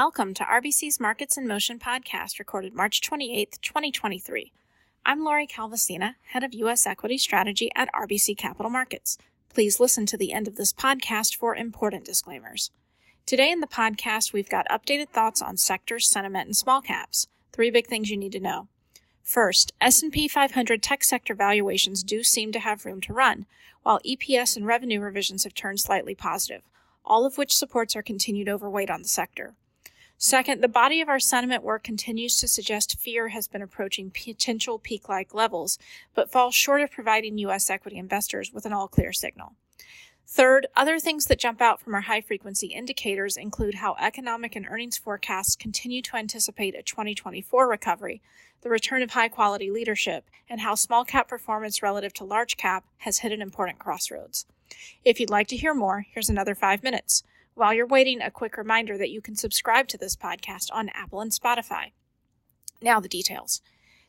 Welcome to RBC's Markets in Motion podcast, recorded March 28th, 2023. I'm Lori Calvasina, Head of U.S. Equity Strategy at RBC Capital Markets. Please listen to the end of this podcast for important disclaimers. Today in the podcast, we've got updated thoughts on sectors, sentiment, and small caps. Three big things you need to know. First, S&P 500 tech sector valuations do seem to have room to run, while EPS and revenue revisions have turned slightly positive, all of which supports our continued overweight on the sector. Second, the body of our sentiment work continues to suggest fear has been approaching potential peak like levels, but falls short of providing U.S. equity investors with an all clear signal. Third, other things that jump out from our high frequency indicators include how economic and earnings forecasts continue to anticipate a 2024 recovery, the return of high quality leadership, and how small cap performance relative to large cap has hit an important crossroads. If you'd like to hear more, here's another five minutes. While you're waiting, a quick reminder that you can subscribe to this podcast on Apple and Spotify. Now the details.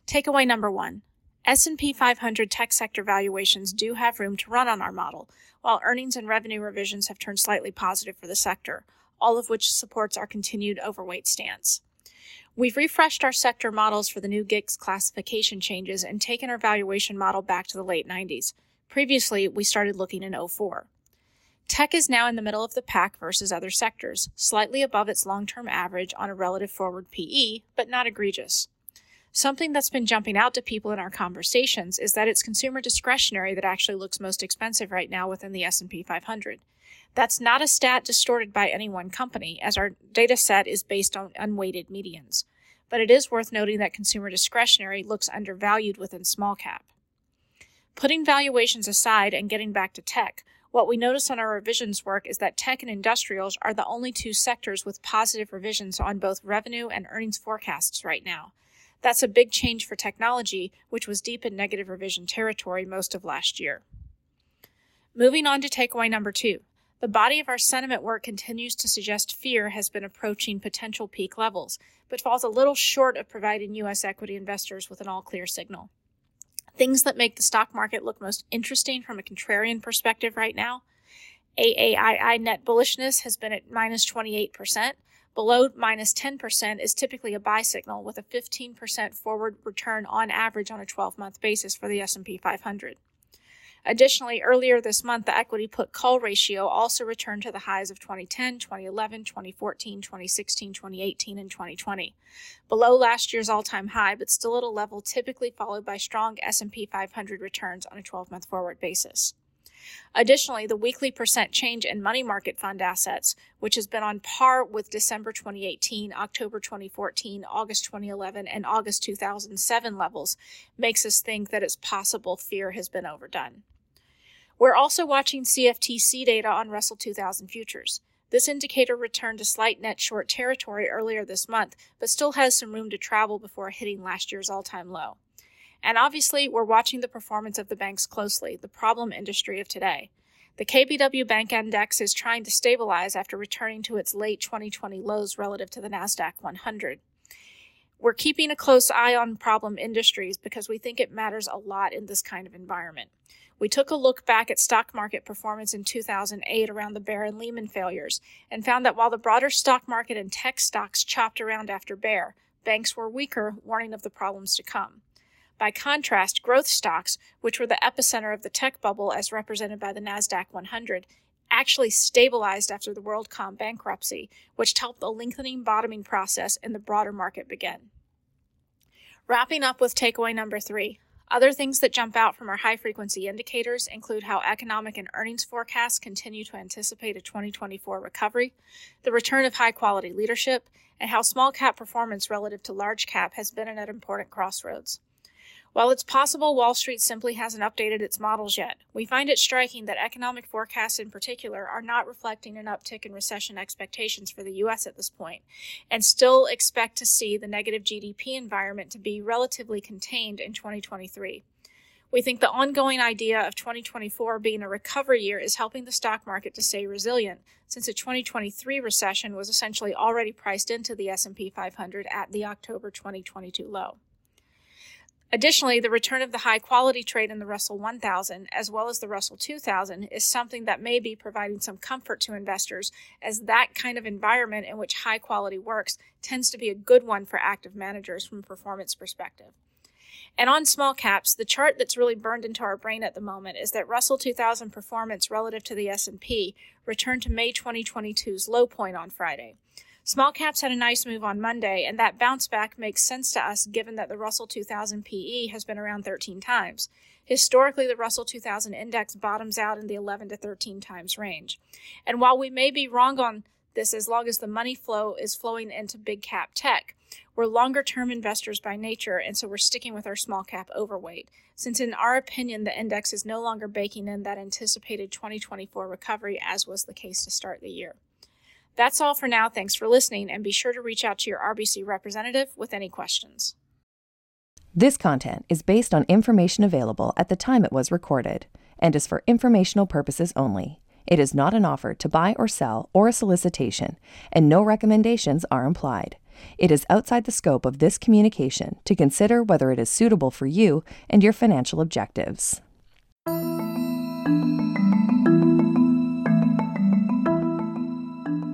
Takeaway number 1. S&P 500 tech sector valuations do have room to run on our model, while earnings and revenue revisions have turned slightly positive for the sector, all of which supports our continued overweight stance. We've refreshed our sector models for the new GICS classification changes and taken our valuation model back to the late 90s. Previously, we started looking in 04. Tech is now in the middle of the pack versus other sectors, slightly above its long term average on a relative forward PE, but not egregious. Something that's been jumping out to people in our conversations is that it's consumer discretionary that actually looks most expensive right now within the S&P 500. That's not a stat distorted by any one company, as our data set is based on unweighted medians. But it is worth noting that consumer discretionary looks undervalued within small cap. Putting valuations aside and getting back to tech, what we notice on our revisions work is that tech and industrials are the only two sectors with positive revisions on both revenue and earnings forecasts right now. That's a big change for technology, which was deep in negative revision territory most of last year. Moving on to takeaway number two. The body of our sentiment work continues to suggest fear has been approaching potential peak levels, but falls a little short of providing U.S. equity investors with an all clear signal. Things that make the stock market look most interesting from a contrarian perspective right now AAII net bullishness has been at minus 28%. Below minus 10% is typically a buy signal with a 15% forward return on average on a 12-month basis for the S&P 500. Additionally, earlier this month, the equity put call ratio also returned to the highs of 2010, 2011, 2014, 2016, 2018, and 2020. Below last year's all-time high, but still at a level typically followed by strong S&P 500 returns on a 12-month forward basis. Additionally, the weekly percent change in money market fund assets, which has been on par with December 2018, October 2014, August 2011, and August 2007 levels, makes us think that it's possible fear has been overdone. We're also watching CFTC data on Russell 2000 futures. This indicator returned to slight net short territory earlier this month, but still has some room to travel before hitting last year's all time low. And obviously, we're watching the performance of the banks closely, the problem industry of today. The KBW Bank Index is trying to stabilize after returning to its late 2020 lows relative to the NASDAQ 100. We're keeping a close eye on problem industries because we think it matters a lot in this kind of environment. We took a look back at stock market performance in 2008 around the Bear and Lehman failures and found that while the broader stock market and tech stocks chopped around after Bear, banks were weaker, warning of the problems to come. By contrast, growth stocks, which were the epicenter of the tech bubble as represented by the NASDAQ 100, actually stabilized after the WorldCom bankruptcy, which helped the lengthening bottoming process in the broader market begin. Wrapping up with takeaway number three other things that jump out from our high frequency indicators include how economic and earnings forecasts continue to anticipate a 2024 recovery, the return of high quality leadership, and how small cap performance relative to large cap has been at an important crossroads. While it's possible Wall Street simply hasn't updated its models yet, we find it striking that economic forecasts in particular are not reflecting an uptick in recession expectations for the U.S. at this point, and still expect to see the negative GDP environment to be relatively contained in 2023. We think the ongoing idea of 2024 being a recovery year is helping the stock market to stay resilient, since a 2023 recession was essentially already priced into the S&P 500 at the October 2022 low. Additionally, the return of the high quality trade in the Russell 1000 as well as the Russell 2000 is something that may be providing some comfort to investors, as that kind of environment in which high quality works tends to be a good one for active managers from a performance perspective. And on small caps, the chart that's really burned into our brain at the moment is that Russell 2000 performance relative to the S&P returned to May 2022's low point on Friday. Small caps had a nice move on Monday, and that bounce back makes sense to us given that the Russell 2000 PE has been around 13 times. Historically, the Russell 2000 index bottoms out in the 11 to 13 times range. And while we may be wrong on this as long as the money flow is flowing into big cap tech, we're longer term investors by nature, and so we're sticking with our small cap overweight, since in our opinion, the index is no longer baking in that anticipated 2024 recovery as was the case to start the year. That's all for now. Thanks for listening, and be sure to reach out to your RBC representative with any questions. This content is based on information available at the time it was recorded and is for informational purposes only. It is not an offer to buy or sell or a solicitation, and no recommendations are implied. It is outside the scope of this communication to consider whether it is suitable for you and your financial objectives.